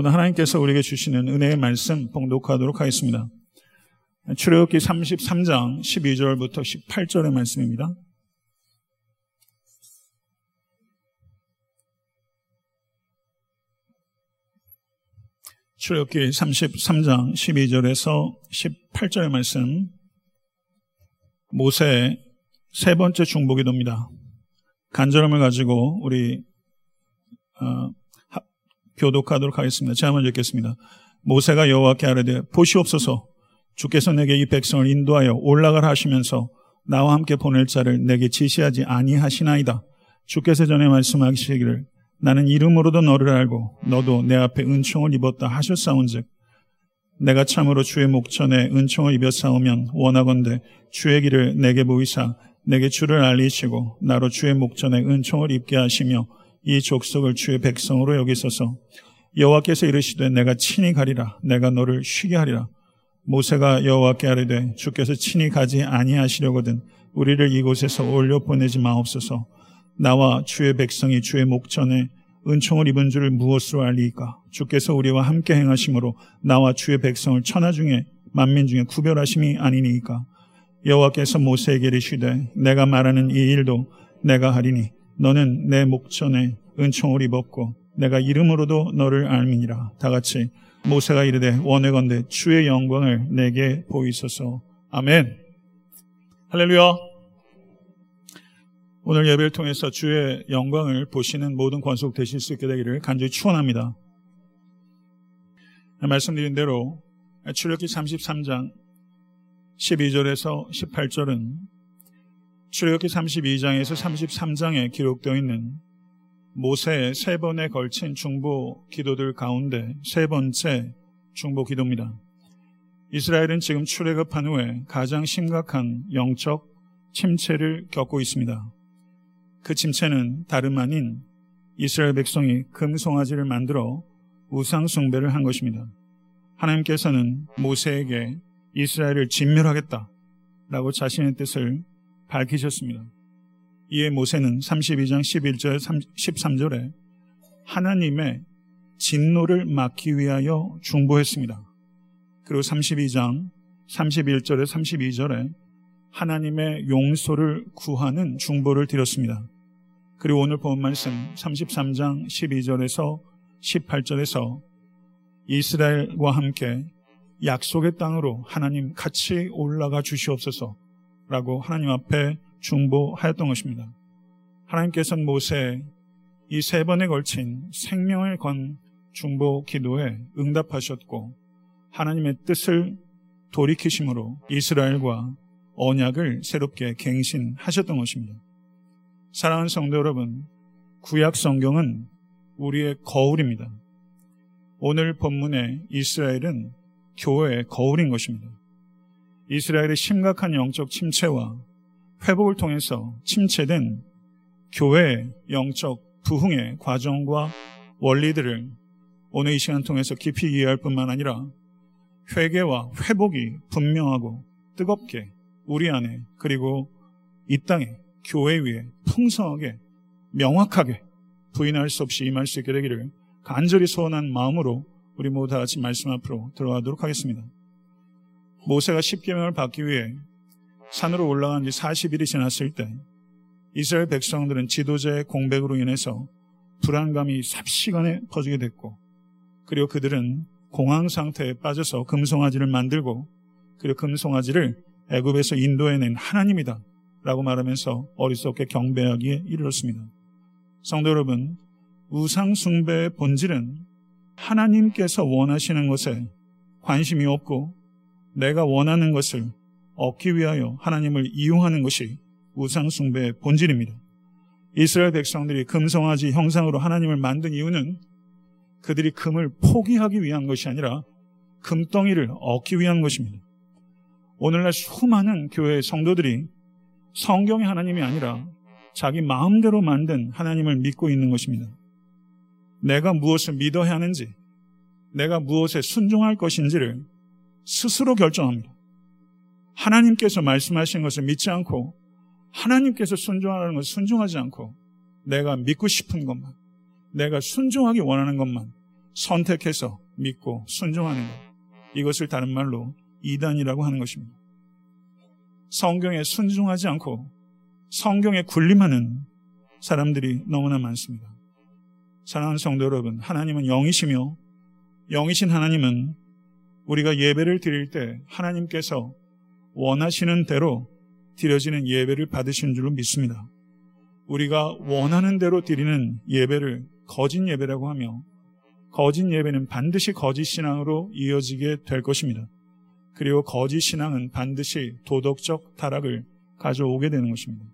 오늘 하나님께서 우리에게 주시는 은혜의 말씀 봉독하도록 하겠습니다. 출애굽기 33장 12절부터 18절의 말씀입니다. 출애굽기 33장 12절에서 18절의 말씀 모세의 세 번째 중보기도입니다. 간절함을 가지고 우리 어, 교독하도록 하겠습니다. 제가 먼저 읽겠습니다. 모세가 여호와께 아뢰되 보시옵소서 주께서 내게 이 백성을 인도하여 올라가라 하시면서 나와 함께 보낼 자를 내게 지시하지 아니하시나이다. 주께서 전에 말씀하시기를 나는 이름으로도 너를 알고 너도 내 앞에 은총을 입었다 하셨사온즉 내가 참으로 주의 목전에 은총을 싸우면 원하건대 주의 길을 내게 보이사 내게 주를 알리시고 나로 주의 목전에 은총을 입게 하시며 이 족속을 주의 백성으로 여기소서 여호와께서 이르시되 내가 친히 가리라 내가 너를 쉬게 하리라 모세가 여호와께 아뢰되 주께서 친히 가지 아니하시려거든 우리를 이곳에서 올려 보내지 마옵소서 나와 주의 백성이 주의 목전에 은총을 입은 줄을 무엇으로 알리이까? 주께서 우리와 함께 행하심으로 나와 주의 백성을 천하 중에 만민 중에 구별하심이 아니니까. 여호와께서 모세에게 이르시되 내가 말하는 이 일도 내가 하리니 너는 내 목전에 은총을 입었고 내가 이름으로도 너를 알미니라. 다 같이 모세가 이르되 원해건대 주의 영광을 내게 보이소서. 아멘. 할렐루야. 오늘 예배를 통해서 주의 영광을 보시는 모든 권속 되실 수 있게 되기를 간절히 축원합니다. 말씀드린 대로 출애굽기 33장 12절에서 18절은 출애굽기 32장에서 33장에 기록되어 있는 모세의 세 번에 걸친 중보 기도들 가운데 세 번째 중보 기도입니다. 이스라엘은 지금 출애굽한 후에 가장 심각한 영적 침체를 겪고 있습니다. 그 침체는 다름 아닌 이스라엘 백성이 금송아지를 만들어 우상 숭배를 한 것입니다. 하나님께서는 모세에게 이스라엘을 진멸하겠다 라고 자신의 뜻을 밝히셨습니다. 이에 모세는 32장 11절 13절에 하나님의 진노를 막기 위하여 중보했습니다. 그리고 32장 31절에 32절에 하나님의 용서를 구하는 중보를 드렸습니다. 그리고 오늘 본 말씀 33장 12절에서 18절에서 이스라엘과 함께 약속의 땅으로 하나님 같이 올라가 주시옵소서 라고 하나님 앞에 중보하였던 것입니다. 하나님께서는 모세 이 세 번에 걸친 생명을 건 중보 기도에 응답하셨고 하나님의 뜻을 돌이키심으로 이스라엘과 언약을 새롭게 갱신하셨던 것입니다. 사랑하는 성도 여러분, 구약 성경은 우리의 거울입니다. 오늘 본문의 이스라엘은 교회의 거울인 것입니다. 이스라엘의 심각한 영적 침체와 회복을 통해서 침체된 교회의 영적 부흥의 과정과 원리들을 오늘 이 시간 통해서 깊이 이해할 뿐만 아니라 회개와 회복이 분명하고 뜨겁게 우리 안에 그리고 이 땅에 교회 위에 풍성하게 명확하게 부인할 수 없이 임할 수 있게 되기를 간절히 소원한 마음으로 우리 모두 다 같이 말씀 앞으로 들어가도록 하겠습니다. 모세가 십계명을 받기 위해 산으로 올라간 지 40일이 지났을 때 이스라엘 백성들은 지도자의 공백으로 인해서 불안감이 삽시간에 퍼지게 됐고 그리고 그들은 공황 상태에 빠져서 금송아지를 만들고 그리고 금송아지를 애굽에서 인도해낸 하나님이다 라고 말하면서 어리석게 경배하기에 이르렀습니다. 성도 여러분, 우상 숭배의 본질은 하나님께서 원하시는 것에 관심이 없고 내가 원하는 것을 얻기 위하여 하나님을 이용하는 것이 우상 숭배의 본질입니다. 이스라엘 백성들이 금송아지 형상으로 하나님을 만든 이유는 그들이 금을 포기하기 위한 것이 아니라 금덩이를 얻기 위한 것입니다. 오늘날 수많은 교회 성도들이 성경의 하나님이 아니라 자기 마음대로 만든 하나님을 믿고 있는 것입니다. 내가 무엇을 믿어야 하는지, 내가 무엇에 순종할 것인지를 스스로 결정합니다. 하나님께서 말씀하신 것을 믿지 않고 하나님께서 순종하라는 것을 순종하지 않고 내가 믿고 싶은 것만, 내가 순종하기 원하는 것만 선택해서 믿고 순종하는 것. 이것을 다른 말로 이단이라고 하는 것입니다. 성경에 순종하지 않고 성경에 군림하는 사람들이 너무나 많습니다. 사랑하는 성도 여러분, 하나님은 영이시며 영이신 하나님은 우리가 예배를 드릴 때 하나님께서 원하시는 대로 드려지는 예배를 받으신 줄로 믿습니다. 우리가 원하는 대로 드리는 예배를 거짓 예배라고 하며 거짓 예배는 반드시 거짓 신앙으로 이어지게 될 것입니다. 그리고 거짓 신앙은 반드시 도덕적 타락을 가져오게 되는 것입니다.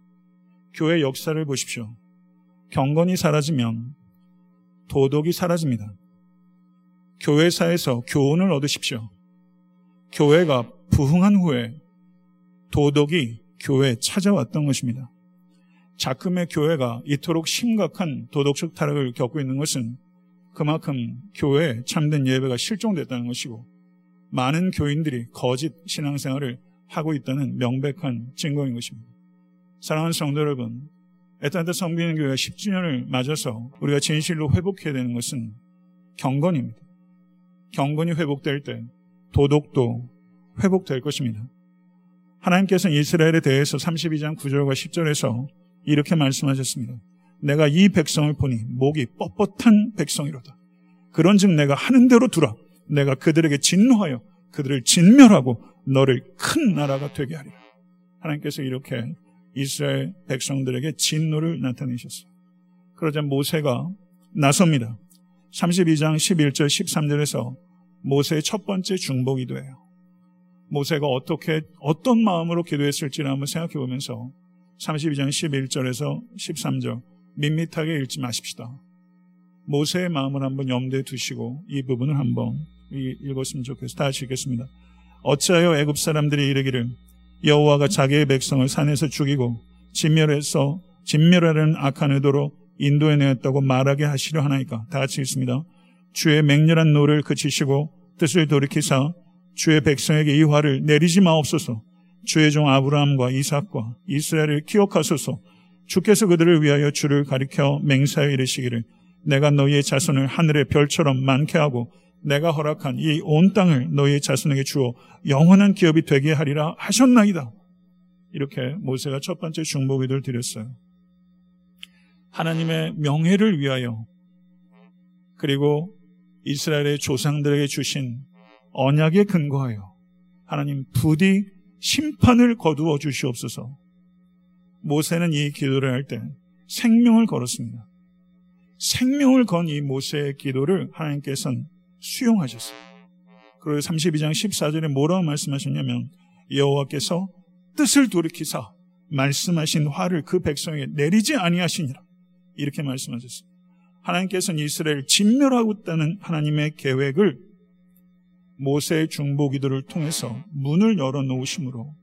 교회 역사를 보십시오. 경건이 사라지면 도덕이 사라집니다. 교회사에서 교훈을 얻으십시오. 교회가 부흥한 후에 도덕이 교회에 찾아왔던 것입니다. 자금의 교회가 이토록 심각한 도덕적 타락을 겪고 있는 것은 그만큼 교회에 참된 예배가 실종됐다는 것이고 많은 교인들이 거짓 신앙생활을 하고 있다는 명백한 증거인 것입니다. 사랑하는 성도 여러분, 애타한테 성비는 교회가 10주년을 맞아서 우리가 진실로 회복해야 되는 것은 경건입니다. 경건이 회복될 때 도덕도 회복될 것입니다. 하나님께서는 이스라엘에 대해서 32장 9절과 10절에서 이렇게 말씀하셨습니다. 내가 이 백성을 보니 목이 뻣뻣한 백성이로다. 그런즉 내가 하는 대로 두라. 내가 그들에게 진노하여 그들을 진멸하고 너를 큰 나라가 되게 하리라. 하나님께서 이렇게 이스라엘 백성들에게 진노를 나타내셨어요. 그러자 모세가 나섭니다. 32장 11절 13절에서 모세의 첫 번째 중보기도예요. 모세가 어떻게 어떤 마음으로 기도했을지를 한번 생각해 보면서 32장 11절에서 13절 밋밋하게 읽지 마십시다. 모세의 마음을 한번 염두에 두시고 이 부분을 한번 읽었으면 좋겠습니다. 다시 읽겠습니다. 어찌하여 애굽 사람들이 이르기를 여호와가 자기의 백성을 산에서 죽이고 진멸해서 진멸하려는 악한 의도로 인도해 내었다고 말하게 하시려 하나이까. 다 같이 읽습니다. 주의 맹렬한 노를 그치시고 뜻을 돌이키사 주의 백성에게 이 화를 내리지 마옵소서. 주의 종 아브라함과 이삭과 이스라엘을 기억하소서. 주께서 그들을 위하여 주를 가리켜 맹세하여 이르시기를 내가 너희의 자손을 하늘의 별처럼 많게 하고 내가 허락한 이 온 땅을 너희의 자손에게 주어 영원한 기업이 되게 하리라 하셨나이다. 이렇게 모세가 첫 번째 중보기도를 드렸어요. 하나님의 명예를 위하여 그리고 이스라엘의 조상들에게 주신 언약에 근거하여 하나님 부디 심판을 거두어 주시옵소서. 모세는 이 기도를 할 때 생명을 걸었습니다. 생명을 건 이 모세의 기도를 하나님께서는 수용하셨어요. 그리고 32장 14절에 뭐라고 말씀하셨냐면 여호와께서 뜻을 돌이키사 말씀하신 화를 그 백성에게 내리지 아니하시니라. 이렇게 말씀하셨어요. 하나님께서는 이스라엘 진멸하고 있다는 하나님의 계획을 모세의 중보 기도를 통해서 문을 열어 놓으심으로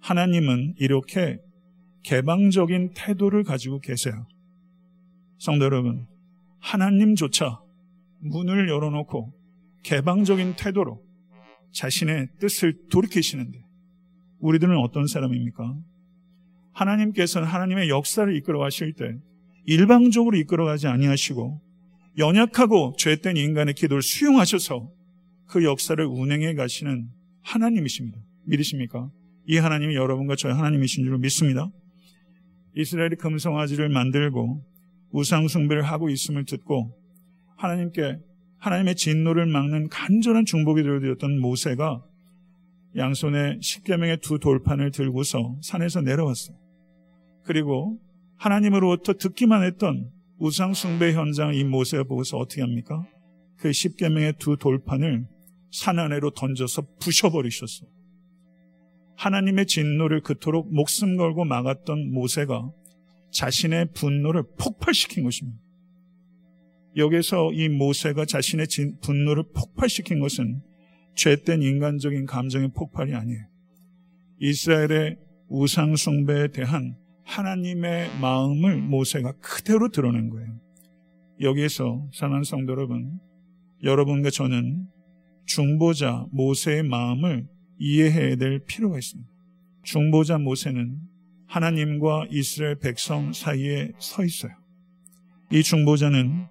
하나님은 이렇게 개방적인 태도를 가지고 계세요. 성도 여러분, 하나님조차 문을 열어놓고 개방적인 태도로 자신의 뜻을 돌이키시는데 우리들은 어떤 사람입니까? 하나님께서는 하나님의 역사를 이끌어 가실 때 일방적으로 이끌어 가지 아니하시고 연약하고 죄된 인간의 기도를 수용하셔서 그 역사를 운행해 가시는 하나님이십니다. 믿으십니까? 이 하나님이 여러분과 저의 하나님이신 줄 믿습니다. 이스라엘이 금성아지를 만들고 우상숭배를 하고 있음을 듣고 하나님께 하나님의 진노를 막는 간절한 중보기도를 드렸던 모세가 양손에 십계명의 두 돌판을 들고서 산에서 내려왔어요. 그리고 하나님으로부터 듣기만 했던 우상 숭배 현장을 이 모세가 보고서 어떻게 합니까? 그 십계명의 두 돌판을 산 아래로 던져서 부셔버리셨어요. 하나님의 진노를 그토록 목숨 걸고 막았던 모세가 자신의 분노를 폭발시킨 것입니다. 여기서 이 모세가 자신의 분노를 폭발시킨 것은 죄된 인간적인 감정의 폭발이 아니에요. 이스라엘의 우상숭배에 대한 하나님의 마음을 모세가 그대로 드러낸 거예요. 여기에서 사랑하는 성도 여러분, 여러분과 저는 중보자 모세의 마음을 이해해야 될 필요가 있습니다. 중보자 모세는 하나님과 이스라엘 백성 사이에 서 있어요. 이 중보자는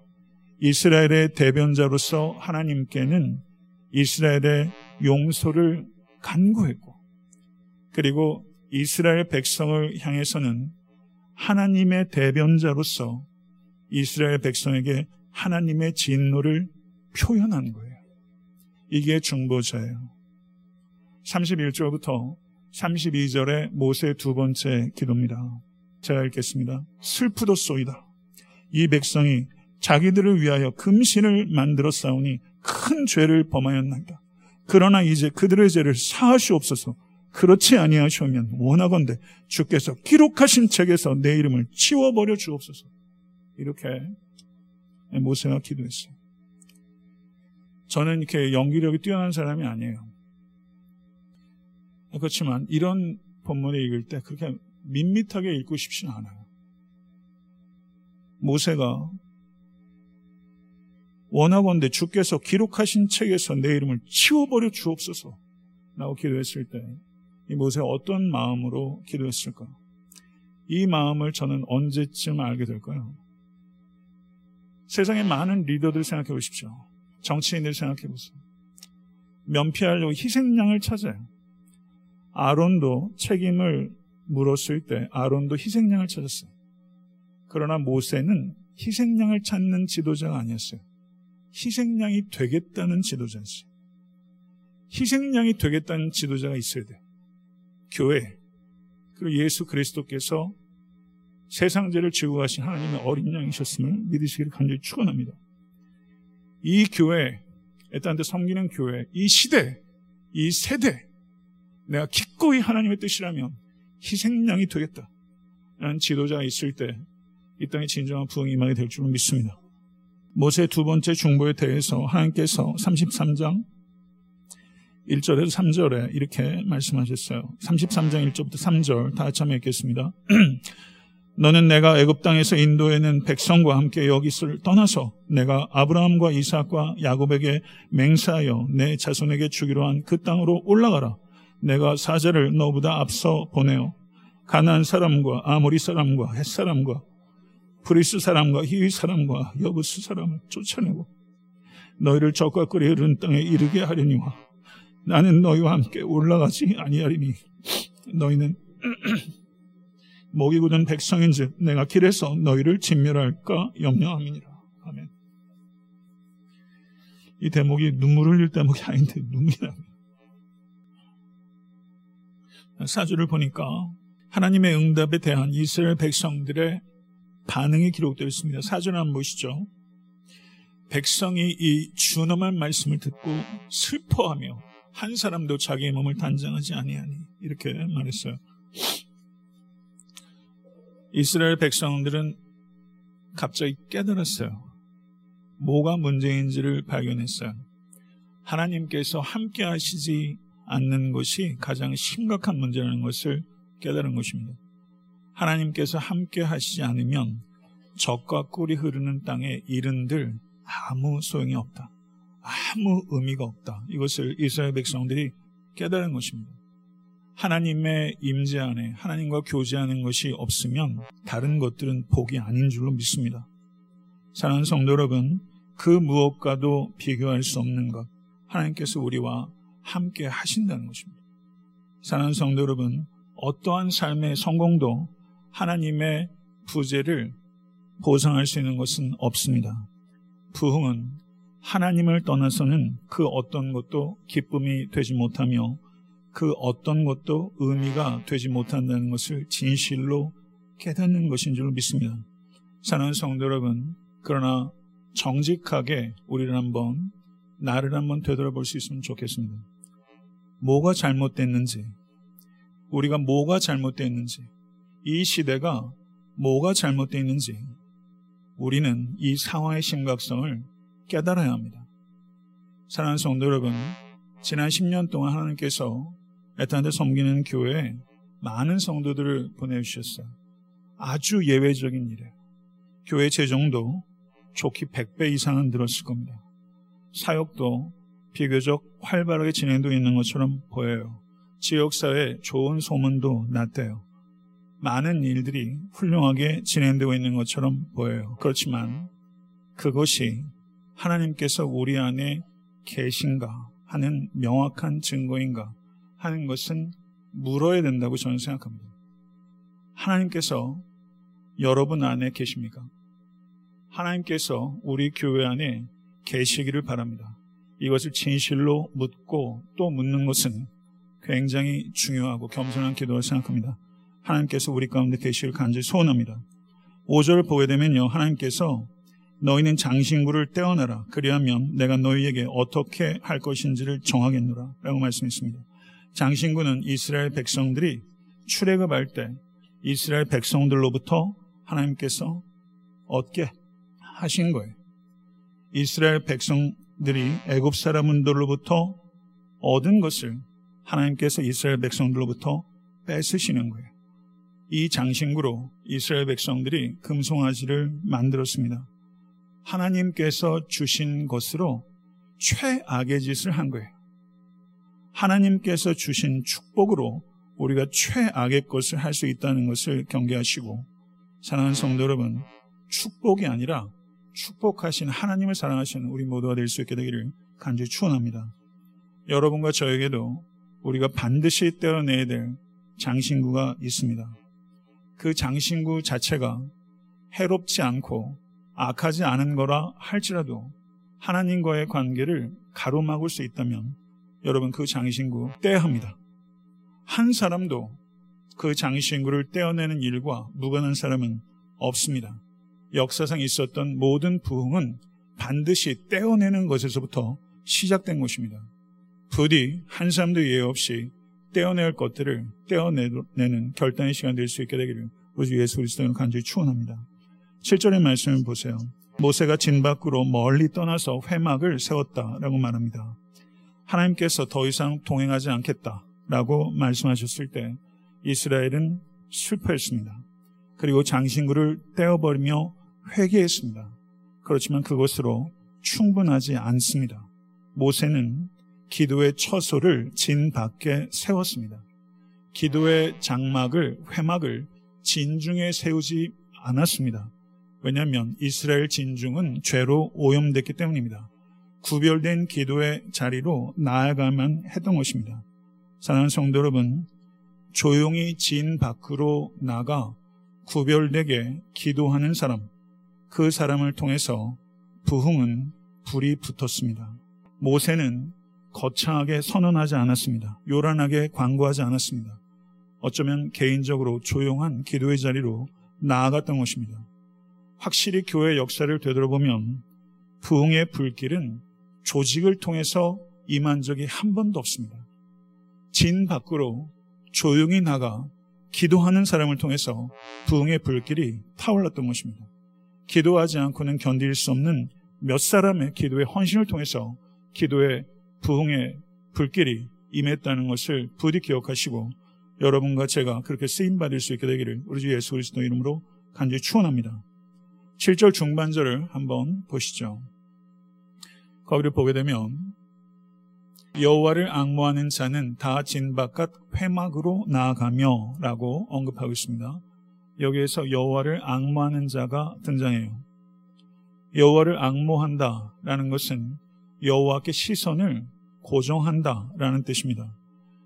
이스라엘의 대변자로서 하나님께는 이스라엘의 용서를 간구했고 그리고 이스라엘 백성을 향해서는 하나님의 대변자로서 이스라엘 백성에게 하나님의 진노를 표현한 거예요. 이게 중보자예요. 31절부터 32절의 모세 두 번째 기도입니다. 제가 읽겠습니다. 슬프도소이다. 이 백성이 자기들을 위하여 금신을 만들어 싸우니 큰 죄를 범하였나이다. 그러나 이제 그들의 죄를 사하시옵소서. 그렇지 아니하시면 원하건대 주께서 기록하신 책에서 내 이름을 치워버려 주옵소서. 이렇게 모세가 기도했어요. 저는 이렇게 연기력이 뛰어난 사람이 아니에요. 그렇지만 이런 본문을 읽을 때 그렇게 밋밋하게 읽고 싶지는 않아요. 모세가 원하건대 주께서 기록하신 책에서 내 이름을 치워버려 주옵소서 라고 기도했을 때이 모세가 어떤 마음으로 기도했을까? 이 마음을 저는 언제쯤 알게 될까요? 세상의 많은 리더들 생각해 보십시오. 정치인들 생각해 보세요. 면피하려고 희생양을 찾아요. 아론도 책임을 물었을 때 아론도 희생양을 찾았어요. 그러나 모세는 희생양을 찾는 지도자가 아니었어요. 희생양이 되겠다는 지도자였어요. 희생양이 되겠다는 지도자가 있어야 돼요. 교회, 그리고 예수 그리스도께서 세상 죄를 지고 가신 하나님의 어린 양이셨음을 믿으시기를 간절히 축원합니다. 이 교회, 애딴데 섬기는 교회, 이 시대, 이 세대, 내가 기꺼이 하나님의 뜻이라면 희생양이 되겠다. 라는 지도자가 있을 때 이 땅에 진정한 부흥이 임하게 될 줄을 믿습니다. 모세 두 번째 중보에 대해서 하나님께서 33장 1절에서 3절에 이렇게 말씀하셨어요. 33장 1절부터 3절 다 같이 한번 읽겠습니다. 너는 내가 애굽 땅에서 인도하여 낸 백성과 함께 여기를 떠나서 내가 아브라함과 이삭과 야곱에게 맹세하여 네 자손에게 주기로 한 그 땅으로 올라가라. 내가 사자를 너보다 앞서 보내어 가나안 사람과 아모리 사람과 헷 사람과 브리스 사람과 히위 사람과 여부스 사람을 쫓아내고 너희를 적과 끓이 흐른 땅에 이르게 하려니와 나는 너희와 함께 올라가지 아니하리니 너희는 목이 굳은 백성인즉 내가 길에서 너희를 진멸할까 염려함이니라. 아멘. 이 대목이 눈물 흘릴 대목이 아닌데 눈물이 납니다. 사주를 보니까 하나님의 응답에 대한 이스라엘 백성들의 반응이 기록되어 있습니다. 사주는 한번 보시죠. 백성이 이 준엄한 말씀을 듣고 슬퍼하며 한 사람도 자기의 몸을 단장하지 아니하니 이렇게 말했어요. 이스라엘 백성들은 갑자기 깨달았어요. 뭐가 문제인지를 발견했어요. 하나님께서 함께 하시지 않는 것이 가장 심각한 문제라는 것을 깨달은 것입니다. 하나님께서 함께 하시지 않으면 적과 꿀이 흐르는 땅에 이른들 아무 소용이 없다. 아무 의미가 없다. 이것을 이스라엘 백성들이 깨달은 것입니다. 하나님의 임재 안에 하나님과 교제하는 것이 없으면 다른 것들은 복이 아닌 줄로 믿습니다. 사랑하는 성도 여러분, 그 무엇과도 비교할 수 없는 것, 하나님께서 우리와 함께 하신다는 것입니다. 사랑하는 성도 여러분, 어떠한 삶의 성공도 하나님의 부재를 보상할 수 있는 것은 없습니다. 부흥은 하나님을 떠나서는 그 어떤 것도 기쁨이 되지 못하며 그 어떤 것도 의미가 되지 못한다는 것을 진실로 깨닫는 것인 줄 믿습니다. 사랑하는 성도 여러분, 그러나 정직하게 우리를 한번 나를 한번 되돌아볼 수 있으면 좋겠습니다. 뭐가 잘못됐는지, 우리가 뭐가 잘못됐는지, 이 시대가 뭐가 잘못됐는지, 우리는 이 상황의 심각성을 깨달아야 합니다. 사랑하는 성도 여러분, 지난 10년 동안 하나님께서 에탄데 섬기는 교회에 많은 성도들을 보내주셨어요. 아주 예외적인 일에 교회 재정도 좋게 100배 이상은 늘었을 겁니다. 사역도 비교적 활발하게 진행되고 있는 것처럼 보여요. 지역사회 좋은 소문도 났대요. 많은 일들이 훌륭하게 진행되고 있는 것처럼 보여요. 그렇지만 그것이 하나님께서 우리 안에 계신가 하는 명확한 증거인가 하는 것은 물어야 된다고 저는 생각합니다. 하나님께서 여러분 안에 계십니까? 하나님께서 우리 교회 안에 계시기를 바랍니다. 이것을 진실로 묻고 또 묻는 것은 굉장히 중요하고 겸손한 기도를 생각합니다. 하나님께서 우리 가운데 계시를 간절히 소원합니다. 5절을 보게 되면요. 하나님께서 너희는 장신구를 떼어내라. 그리하면 내가 너희에게 어떻게 할 것인지를 정하겠노라. 라고 말씀했습니다. 장신구는 이스라엘 백성들이 출애굽할 때 이스라엘 백성들로부터 하나님께서 얻게 하신 거예요. 이스라엘 백성들이 애굽 사람들로부터 얻은 것을 하나님께서 이스라엘 백성들로부터 뺏으시는 거예요. 이 장신구로 이스라엘 백성들이 금송아지를 만들었습니다. 하나님께서 주신 것으로 최악의 짓을 한 거예요. 하나님께서 주신 축복으로 우리가 최악의 것을 할 수 있다는 것을 경계하시고 사랑하는 성도 여러분 축복이 아니라 축복하신 하나님을 사랑하시는 우리 모두가 될 수 있게 되기를 간절히 축원합니다. 여러분과 저에게도 우리가 반드시 떼어내야 될 장신구가 있습니다. 그 장신구 자체가 해롭지 않고 악하지 않은 거라 할지라도 하나님과의 관계를 가로막을 수 있다면 여러분 그 장신구 떼야 합니다. 한 사람도 그 장신구를 떼어내는 일과 무관한 사람은 없습니다. 역사상 있었던 모든 부흥은 반드시 떼어내는 것에서부터 시작된 것입니다. 부디 한 사람도 예외 없이 떼어낼 것들을 떼어내는 결단의 시간 될 수 있게 되기를 우리 예수 그리스도는 간절히 축원합니다. 7절의 말씀을 보세요. 모세가 진 밖으로 멀리 떠나서 회막을 세웠다라고 말합니다. 하나님께서 더 이상 동행하지 않겠다라고 말씀하셨을 때 이스라엘은 실패했습니다. 그리고 장신구를 떼어버리며 회개했습니다. 그렇지만 그것으로 충분하지 않습니다. 모세는 기도의 처소를 진 밖에 세웠습니다. 기도의 장막을, 회막을 진 중에 세우지 않았습니다. 왜냐하면 이스라엘 진중은 죄로 오염됐기 때문입니다. 구별된 기도의 자리로 나아가만 했던 것입니다. 사랑하는 성도 여러분, 조용히 진 밖으로 나가 구별되게 기도하는 사람, 그 사람을 통해서 부흥은 불이 붙었습니다. 모세는 거창하게 선언하지 않았습니다. 요란하게 광고하지 않았습니다. 어쩌면 개인적으로 조용한 기도의 자리로 나아갔던 것입니다. 확실히 교회 역사를 되돌아보면 부흥의 불길은 조직을 통해서 임한 적이 한 번도 없습니다. 진 밖으로 조용히 나가 기도하는 사람을 통해서 부흥의 불길이 타올랐던 것입니다. 기도하지 않고는 견딜 수 없는 몇 사람의 기도의 헌신을 통해서 기도의 부흥의 불길이 임했다는 것을 부디 기억하시고 여러분과 제가 그렇게 쓰임 받을 수 있게 되기를 우리 주 예수 그리스도 이름으로 간절히 축원합니다. 7절 중반절을 한번 보시죠. 거기를 보게 되면 여호와를 악모하는 자는 다 진 바깥 회막으로 나아가며라고 언급하고 있습니다. 여기에서 여호와를 악모하는 자가 등장해요. 여호와를 악모한다라는 것은 여호와께 시선을 고정한다라는 뜻입니다.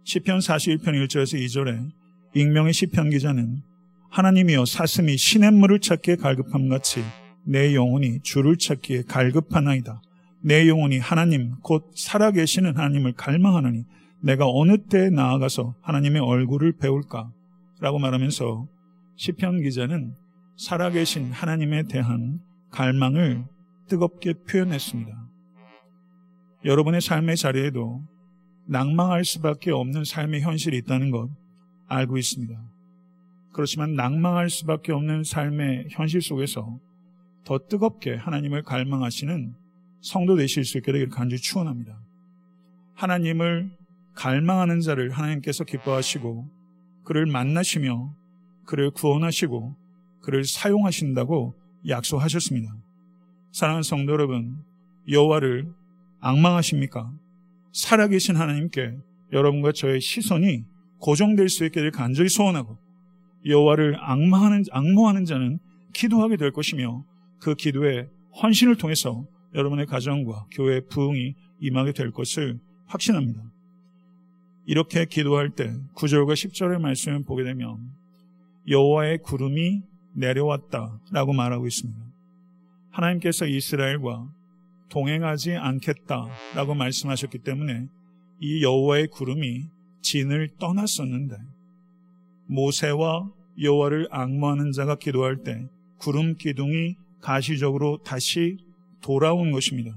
시편 41편 1절에서 2절에 익명의 시편 기자는 하나님이여 사슴이 시냇물을 찾기에 갈급함 같이 내 영혼이 주를 찾기에 갈급하나이다. 내 영혼이 하나님 곧 살아계시는 하나님을 갈망하느니 내가 어느 때에 나아가서 하나님의 얼굴을 배울까? 라고 말하면서 시편 기자는 살아계신 하나님에 대한 갈망을 뜨겁게 표현했습니다. 여러분의 삶의 자리에도 낭망할 수밖에 없는 삶의 현실이 있다는 것 알고 있습니다. 그렇지만 낭망할 수밖에 없는 삶의 현실 속에서 더 뜨겁게 하나님을 갈망하시는 성도 되실 수 있게 되기를 간절히 축원합니다. 하나님을 갈망하는 자를 하나님께서 기뻐하시고 그를 만나시며 그를 구원하시고 그를 사용하신다고 약속하셨습니다. 사랑하는 성도 여러분, 여호와를 악망하십니까? 살아계신 하나님께 여러분과 저의 시선이 고정될 수될 간절히 소원하고 여호와를 악망하는 악모하는 자는 기도하게 될 것이며 그 기도에 헌신을 통해서 여러분의 가정과 교회 부흥이 임하게 될 것을 확신합니다. 이렇게 기도할 때 9절과 10절의 말씀을 보게 되면 여호와의 구름이 내려왔다라고 말하고 있습니다. 하나님께서 이스라엘과 동행하지 않겠다라고 말씀하셨기 때문에 이 여호와의 구름이 진을 떠났었는데 모세와 여호와를 악모하는 자가 기도할 때 구름 기둥이 가시적으로 다시 돌아온 것입니다.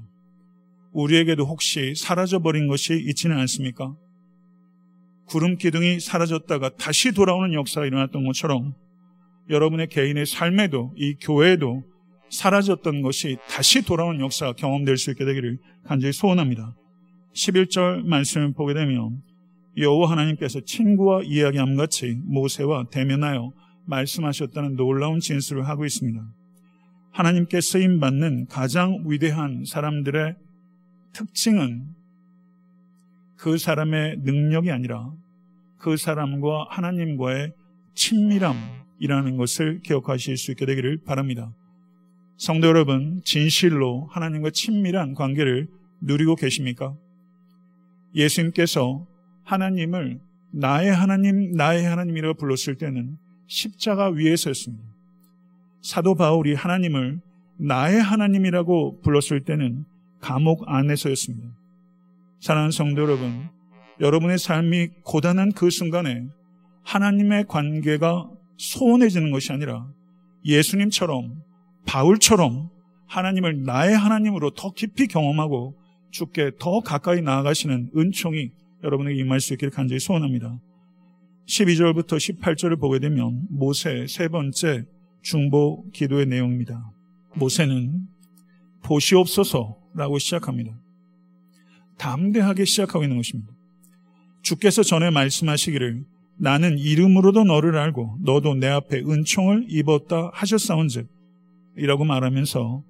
우리에게도 혹시 사라져버린 것이 있지는 않습니까? 구름 기둥이 사라졌다가 다시 돌아오는 역사가 일어났던 것처럼 여러분의 개인의 삶에도 이 교회에도 사라졌던 것이 다시 돌아오는 역사가 경험될 수 있게 되기를 간절히 소원합니다. 11절 말씀을 보게 되면 여호와 하나님께서 친구와 이야기함 같이 모세와 대면하여 말씀하셨다는 놀라운 진술을 하고 있습니다. 하나님께 쓰임 받는 가장 위대한 사람들의 특징은 그 사람의 능력이 아니라 그 사람과 하나님과의 친밀함이라는 것을 기억하실 수 있게 되기를 바랍니다. 성도 여러분, 진실로 하나님과 친밀한 관계를 누리고 계십니까? 예수님께서 하나님을 나의 하나님, 나의 하나님이라고 불렀을 때는 십자가 위에서였습니다. 사도 바울이 하나님을 나의 하나님이라고 불렀을 때는 감옥 안에서였습니다. 사랑하는 성도 여러분, 여러분의 삶이 고단한 그 순간에 하나님의 관계가 소원해지는 것이 아니라 예수님처럼 바울처럼 하나님을 나의 하나님으로 더 깊이 경험하고 주께 더 가까이 나아가시는 은총이 여러분에게 임할 수 있기를 간절히 소원합니다. 12절부터 18절을 보게 되면 모세 세 번째 중보 기도의 내용입니다. 모세는 보시옵소서라고 시작합니다. 담대하게 시작하고 있는 것입니다. 주께서 전에 말씀하시기를 나는 이름으로도 너를 알고 너도 내 앞에 은총을 입었다 하셨사온즉 이라고 말하면서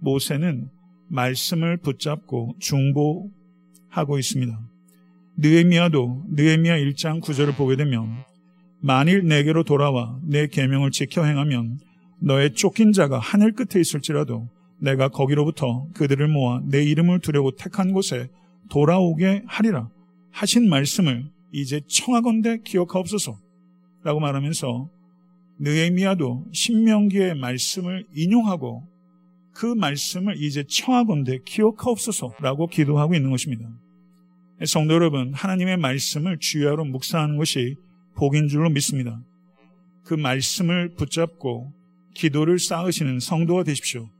모세는 말씀을 붙잡고 중보하고 있습니다. 느에미아도 느에미아 1장 9절을 보게 되면 만일 내게로 돌아와 내 계명을 지켜 행하면 너의 쫓긴 자가 하늘 끝에 있을지라도 내가 거기로부터 그들을 모아 내 이름을 두려고 택한 곳에 돌아오게 하리라 하신 말씀을 이제 청하건대 기억하옵소서 라고 말하면서 느에미아도 신명기의 말씀을 인용하고 그 말씀을 이제 청하건대 기억하옵소서라고 기도하고 있는 것입니다. 성도 여러분, 하나님의 말씀을 주야로 묵상하는 것이 복인 줄로 믿습니다. 그 말씀을 붙잡고 기도를 쌓으시는 성도가 되십시오.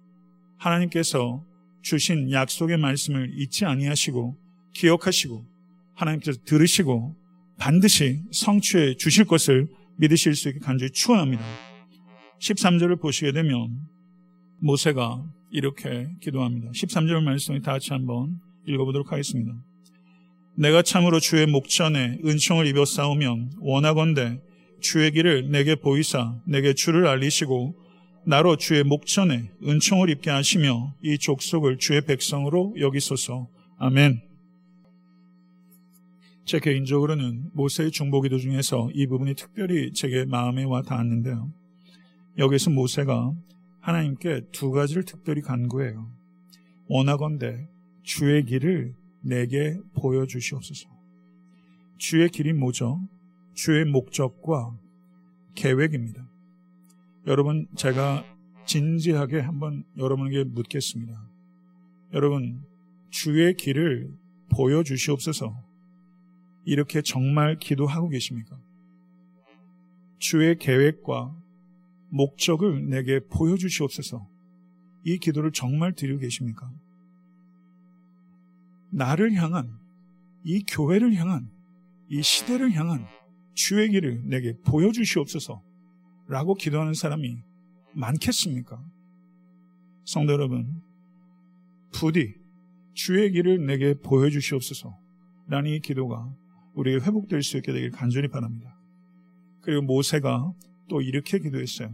하나님께서 주신 약속의 말씀을 잊지 아니하시고 기억하시고 하나님께서 들으시고 반드시 성취해 주실 것을 믿으실 수 있게 간절히 추원합니다. 13절을 보시게 되면 모세가 이렇게 기도합니다. 13절 말씀을 다 같이 한번 읽어보도록 하겠습니다. 내가 참으로 주의 목전에 은총을 입어 싸우면 원하건대 주의 길을 내게 보이사 내게 주를 알리시고 나로 주의 목전에 은총을 입게 하시며 이 족속을 주의 백성으로 여기소서. 아멘. 제 개인적으로는 모세의 중보기도 중에서 이 부분이 특별히 제게 마음에 와 닿았는데요. 여기서 모세가 하나님께 두 가지를 특별히 간구해요. 원하건대 주의 길을 내게 보여주시옵소서. 주의 길이 뭐죠? 주의 목적과 계획입니다. 여러분, 제가 진지하게 한번 여러분에게 묻겠습니다. 여러분, 주의 길을 보여주시옵소서. 이렇게 정말 기도하고 계십니까? 주의 계획과 목적을 내게 보여주시옵소서. 이 기도를 정말 드리고 계십니까? 나를 향한, 이 교회를 향한, 이 시대를 향한 주의 길을 내게 보여주시옵소서. 라고 기도하는 사람이 많겠습니까? 성도 여러분, 부디 주의 길을 내게 보여주시옵소서. 라는 이 기도가 우리에게 회복될 수 있게 되길 간절히 바랍니다. 그리고 모세가 또 이렇게 기도했어요.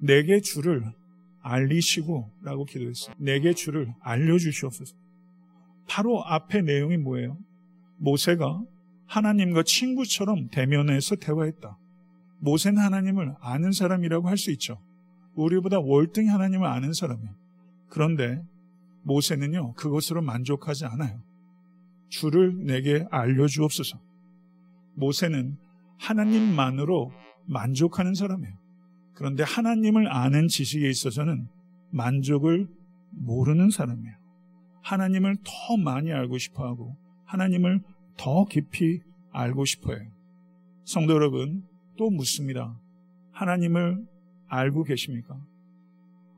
내게 주를 알리시고 라고 기도했어요. 내게 주를 알려주시옵소서. 바로 앞에 내용이 뭐예요? 모세가 하나님과 친구처럼 대면해서 대화했다. 모세는 하나님을 아는 사람이라고 할 수 있죠. 우리보다 월등히 하나님을 아는 사람이에요. 그런데 모세는요, 그것으로 만족하지 않아요. 주를 내게 알려주옵소서. 모세는 하나님만으로 만족하는 사람이에요. 그런데 하나님을 아는 지식에 있어서는 만족을 모르는 사람이에요. 하나님을 더 많이 알고 싶어 하고 하나님을 더 깊이 알고 싶어요. 성도 여러분, 또 묻습니다. 하나님을 알고 계십니까?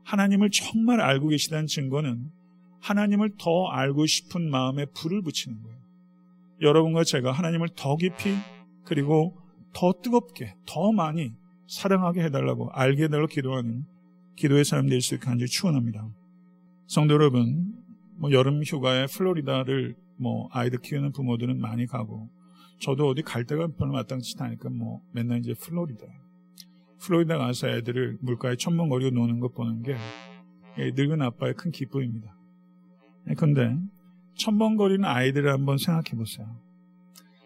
하나님을 정말 알고 계시다는 증거는 하나님을 더 알고 싶은 마음에 불을 붙이는 거예요. 여러분과 제가 하나님을 더 깊이 그리고 더 뜨겁게 더 많이 사랑하게 해달라고 알게 해달라고 기도하는 기도의 사람 될 수 있게 간절히 축원합니다. 성도 여러분, 뭐 여름 휴가에 플로리다를 뭐 아이들 키우는 부모들은 많이 가고 저도 어디 갈 데가 별로 마땅치 않으니까 뭐 맨날 이제 플로리다. 플로리다 가서 애들을 물가에 첨벙거리고 노는 것 보는 게 늙은 아빠의 큰 기쁨입니다. 그런데 첨벙거리는 아이들을 한번 생각해 보세요.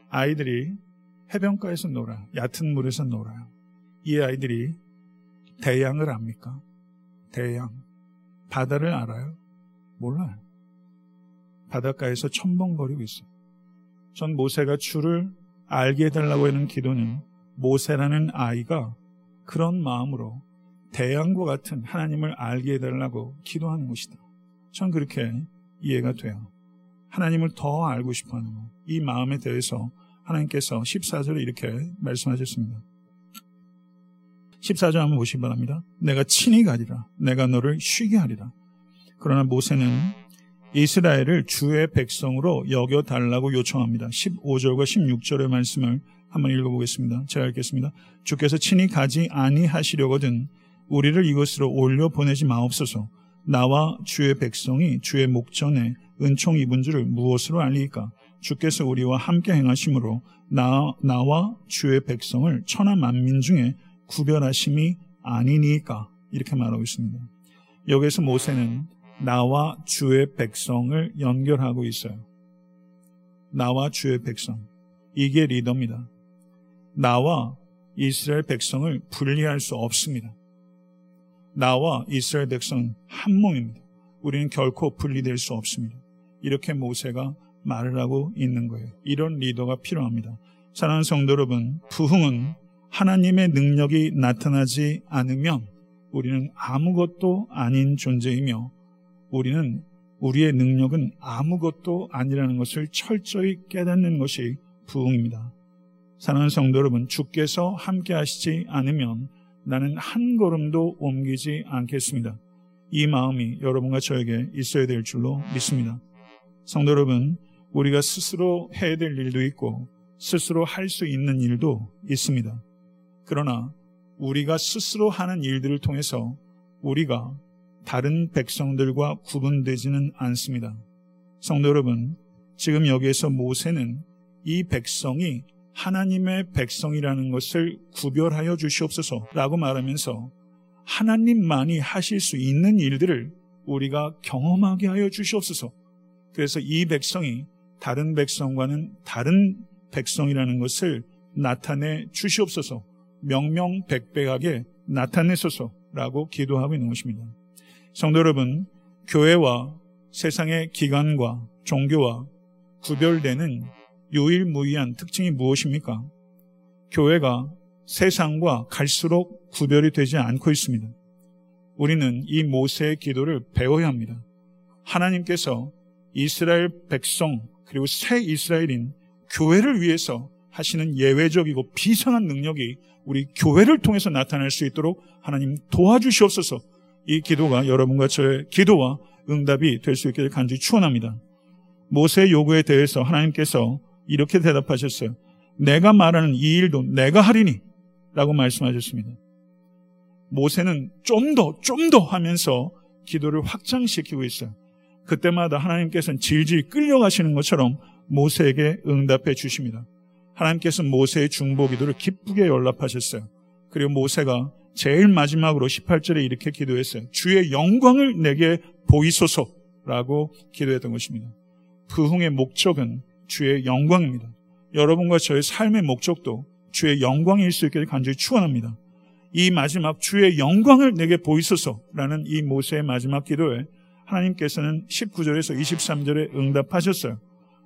아이들이 해변가에서 놀아요. 얕은 물에서 놀아요. 이 아이들이 대양을 압니까? 대양. 바다를 알아요? 몰라요. 바닷가에서 첨벙거리고 있어요. 전 모세가 주를 알게 해달라고 하는 기도는 모세라는 아이가 그런 마음으로 대양과 같은 하나님을 알게 해달라고 기도하는 것이다. 전 그렇게 이해가 돼요. 하나님을 더 알고 싶어 하는 이 마음에 대해서 하나님께서 14절에 이렇게 말씀하셨습니다. 14절 한번 보시기 바랍니다. 내가 친히 가리라. 내가 너를 쉬게 하리라. 그러나 모세는 이스라엘을 주의 백성으로 여겨달라고 요청합니다. 15절과 16절의 말씀을 한번 읽어보겠습니다. 제가 읽겠습니다. 주께서 친히 가지 아니하시려거든 우리를 이것으로 올려 보내지 마옵소서. 나와 주의 백성이 주의 목전에 은총 입은 줄을 무엇으로 알리까? 주께서 우리와 함께 행하심으로 나, 나와 주의 백성을 천하 만민 중에 구별하심이 아니니까 이렇게 말하고 있습니다. 여기서 모세는 나와 주의 백성을 연결하고 있어요. 나와 주의 백성. 이게 리더입니다. 나와 이스라엘 백성을 분리할 수 없습니다. 나와 이스라엘 백성은 한 몸입니다. 우리는 결코 분리될 수 없습니다. 이렇게 모세가 말을 하고 있는 거예요. 이런 리더가 필요합니다. 사랑하는 성도 여러분, 부흥은 하나님의 능력이 나타나지 않으면 우리는 아무것도 아닌 존재이며 우리는 우리의 능력은 아무것도 아니라는 것을 철저히 깨닫는 것이 부흥입니다. 사랑하는 성도 여러분, 주께서 함께 하시지 않으면 나는 한 걸음도 옮기지 않겠습니다. 이 마음이 여러분과 저에게 있어야 될 줄로 믿습니다. 성도 여러분, 우리가 스스로 해야 될 일도 있고 스스로 할 수 있는 일도 있습니다. 그러나 우리가 스스로 하는 일들을 통해서 우리가 다른 백성들과 구분되지는 않습니다. 성도 여러분, 지금 여기에서 모세는 이 백성이 하나님의 백성이라는 것을 구별하여 주시옵소서라고 말하면서 하나님만이 하실 수 있는 일들을 우리가 경험하게 하여 주시옵소서. 그래서 이 백성이 다른 백성과는 다른 백성이라는 것을 나타내 주시옵소서. 명명백백하게 나타내소서라고 기도하고 있는 것입니다. 성도 여러분, 교회와 세상의 기관과 종교와 구별되는 유일무이한 특징이 무엇입니까? 교회가 세상과 갈수록 구별이 되지 않고 있습니다. 우리는 이 모세의 기도를 배워야 합니다. 하나님께서 이스라엘 백성 그리고 새 이스라엘인 교회를 위해서 하시는 예외적이고 비상한 능력이 우리 교회를 통해서 나타날 수 있도록 하나님 도와주시옵소서. 이 기도가 여러분과 저의 기도와 응답이 될 수 있게 간절히 축원합니다. 모세의 요구에 대해서 하나님께서 이렇게 대답하셨어요. 내가 말하는 이 일도 내가 하리니 라고 말씀하셨습니다. 모세는 좀 더, 좀 더 하면서 기도를 확장시키고 있어요. 그때마다 하나님께서는 질질 끌려가시는 것처럼 모세에게 응답해 주십니다. 하나님께서 모세의 중보 기도를 기쁘게 연락하셨어요. 그리고 모세가 제일 마지막으로 18절에 이렇게 기도했어요. 주의 영광을 내게 보이소서라고 기도했던 것입니다. 부흥의 목적은 주의 영광입니다. 여러분과 저의 삶의 목적도 주의 영광일 수 있기를 간절히 축원합니다. 이 마지막 주의 영광을 내게 보이소서라는 이 모세의 마지막 기도에 하나님께서는 19절에서 23절에 응답하셨어요.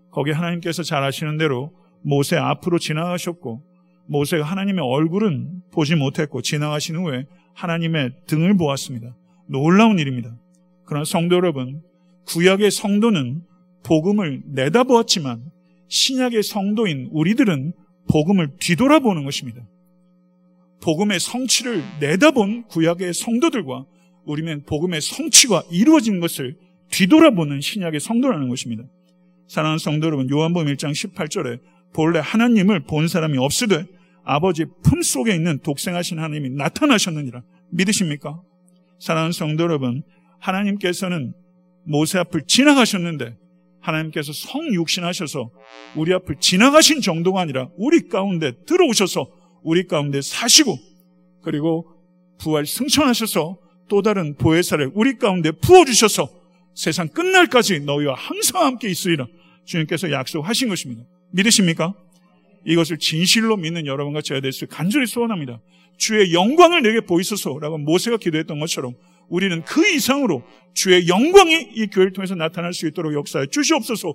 거기 하나님께서 잘 아시는 대로 모세 앞으로 지나가셨고 모세가 하나님의 얼굴은 보지 못했고 지나가신 후에 하나님의 등을 보았습니다. 놀라운 일입니다. 그러나 성도 여러분, 구약의 성도는 복음을 내다보았지만 신약의 성도인 우리들은 복음을 뒤돌아보는 것입니다. 복음의 성취를 내다본 구약의 성도들과 우리는 복음의 성취가 이루어진 것을 뒤돌아보는 신약의 성도라는 것입니다. 사랑하는 성도 여러분, 요한복음 1장 18절에 본래 하나님을 본 사람이 없으되 아버지 품 속에 있는 독생하신 하나님이 나타나셨느니라. 믿으십니까? 사랑하는 성도 여러분, 하나님께서는 모세 앞을 지나가셨는데 하나님께서 성육신하셔서 우리 앞을 지나가신 정도가 아니라 우리 가운데 들어오셔서 우리 가운데 사시고 그리고 부활 승천하셔서 또 다른 보혜사를 우리 가운데 부어주셔서 세상 끝날까지 너희와 항상 함께 있으리라 주님께서 약속하신 것입니다. 믿으십니까? 이것을 진실로 믿는 여러분과 저야 될수 간절히 소원합니다. 주의 영광을 내게 보이소서라고 모세가 기도했던 것처럼 우리는 그 이상으로 주의 영광이 이 교회를 통해서 나타날 수 있도록 역사해 주시옵소서.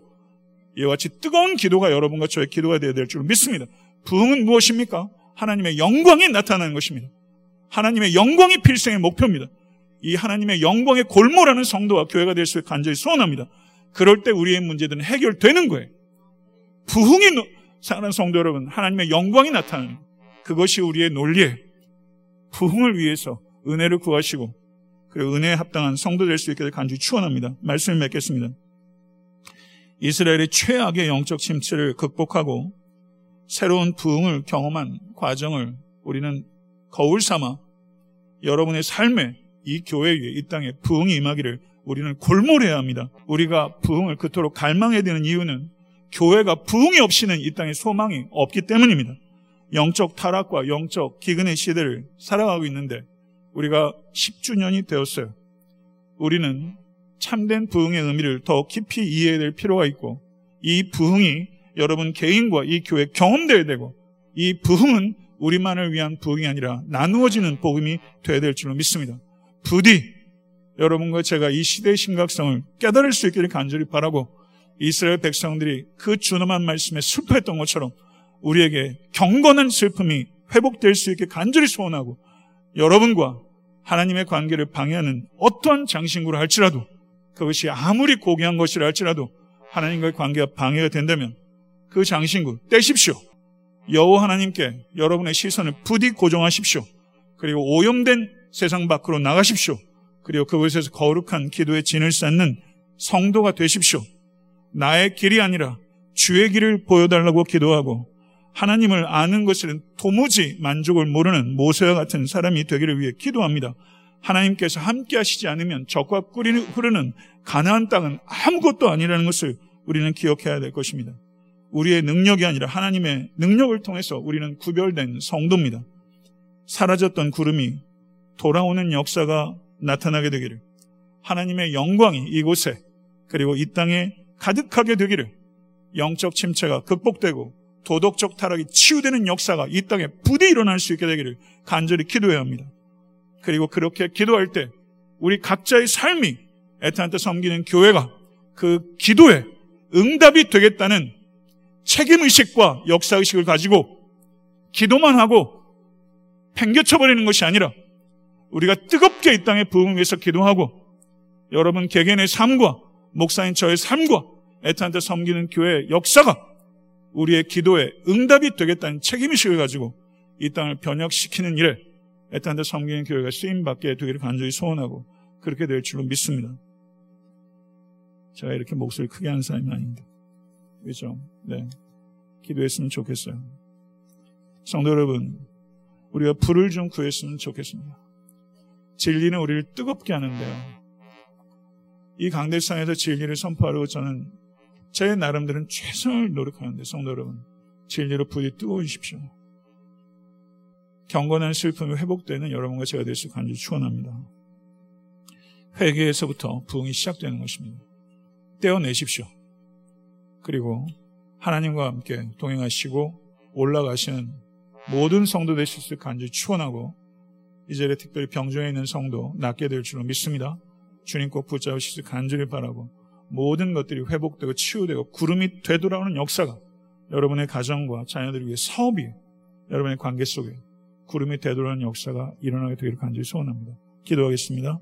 이와 같이 뜨거운 기도가 여러분과 저의 기도가 되어야 될 줄 믿습니다. 부흥은 무엇입니까? 하나님의 영광이 나타나는 것입니다. 하나님의 영광이 필생의 목표입니다. 이 하나님의 영광의 골모라는 성도와 교회가 될 수 있게 간절히 소원합니다. 그럴 때 우리의 문제들은 해결되는 거예요. 부흥이 사랑하는 성도 여러분, 하나님의 영광이 나타나는 그것이 우리의 논리에 부흥을 위해서 은혜를 구하시고 그리고 은혜에 합당한 성도 될 수 있게 간절히 축원합니다. 말씀을 맺겠습니다. 이스라엘의 최악의 영적 침체를 극복하고 새로운 부흥을 경험한 과정을 우리는 거울 삼아 여러분의 삶에 이 교회 위에 이 땅에 부흥이 임하기를 우리는 골몰해야 합니다. 우리가 부흥을 그토록 갈망해야 되는 이유는 교회가 부흥이 없이는 이 땅에 소망이 없기 때문입니다. 영적 타락과 영적 기근의 시대를 살아가고 있는데 우리가 10주년이 되었어요. 우리는 참된 부흥의 의미를 더 깊이 이해해야 될 필요가 있고 이 부흥이 여러분 개인과 이 교회 경험되어야 되고 이 부흥은 우리만을 위한 부흥이 아니라 나누어지는 복음이 되어야 될 줄로 믿습니다. 부디 여러분과 제가 이 시대의 심각성을 깨달을 수 있기를 간절히 바라고 이스라엘 백성들이 그 준엄한 말씀에 슬퍼했던 것처럼 우리에게 경건한 슬픔이 회복될 수 있게 간절히 소원하고 여러분과 하나님의 관계를 방해하는 어떠한 장신구를 할지라도 그것이 아무리 고귀한 것이라 할지라도 하나님과의 관계가 방해가 된다면 그 장신구 떼십시오. 여호 하나님께 여러분의 시선을 부디 고정하십시오. 그리고 오염된 세상 밖으로 나가십시오. 그리고 그곳에서 거룩한 기도의 진을 쌓는 성도가 되십시오. 나의 길이 아니라 주의 길을 보여달라고 기도하고 하나님을 아는 것은 도무지 만족을 모르는 모세와 같은 사람이 되기를 위해 기도합니다. 하나님께서 함께 하시지 않으면 적과 꿀이 흐르는 가나안 땅은 아무것도 아니라는 것을 우리는 기억해야 될 것입니다. 우리의 능력이 아니라 하나님의 능력을 통해서 우리는 구별된 성도입니다. 사라졌던 구름이 돌아오는 역사가 나타나게 되기를 하나님의 영광이 이곳에 그리고 이 땅에 가득하게 되기를 영적 침체가 극복되고 도덕적 타락이 치유되는 역사가 이 땅에 부디 일어날 수 있게 되기를 간절히 기도해야 합니다. 그리고 그렇게 기도할 때 우리 각자의 삶이 애타한테 섬기는 교회가 그 기도에 응답이 되겠다는 책임의식과 역사의식을 가지고 기도만 하고 팽개쳐버리는 것이 아니라 우리가 뜨겁게 이 땅에 부흥을 위해서 기도하고 여러분 개개인의 삶과 목사인 저의 삶과 애타한테 섬기는 교회의 역사가 우리의 기도에 응답이 되겠다는 책임의식을 가지고 이 땅을 변혁시키는 일에 애타한테 섬기는 교회가 쓰임받게 되기를 간절히 소원하고 그렇게 될 줄로 믿습니다. 제가 이렇게 목소리 크게 하는 사람이 아닌데. 그죠? 네. 기도했으면 좋겠어요. 성도 여러분, 우리가 불을 좀 구했으면 좋겠습니다. 진리는 우리를 뜨겁게 하는데요. 이 강대상에서 진리를 선포하려고 저는 제 나름대로는 최선을 노력하는데 성도 여러분 진리로 부디 뜨거우십시오. 경건한 슬픔이 회복되는 여러분과 제가 될 수 간절히 축원합니다. 회개에서부터 부흥이 시작되는 것입니다. 떼어내십시오. 그리고 하나님과 함께 동행하시고 올라가시는 모든 성도 되실 수 간절히 축원하고 이제에 특별히 병중에 있는 성도 낫게 될 줄로 믿습니다. 주님 꼭 붙잡으시길 간절히 바라고 모든 것들이 회복되고 치유되고 구름이 되돌아오는 역사가 여러분의 가정과 자녀들을 위해 사업이 여러분의 관계 속에 구름이 되돌아오는 역사가 일어나게 되기를 간절히 소원합니다. 기도하겠습니다.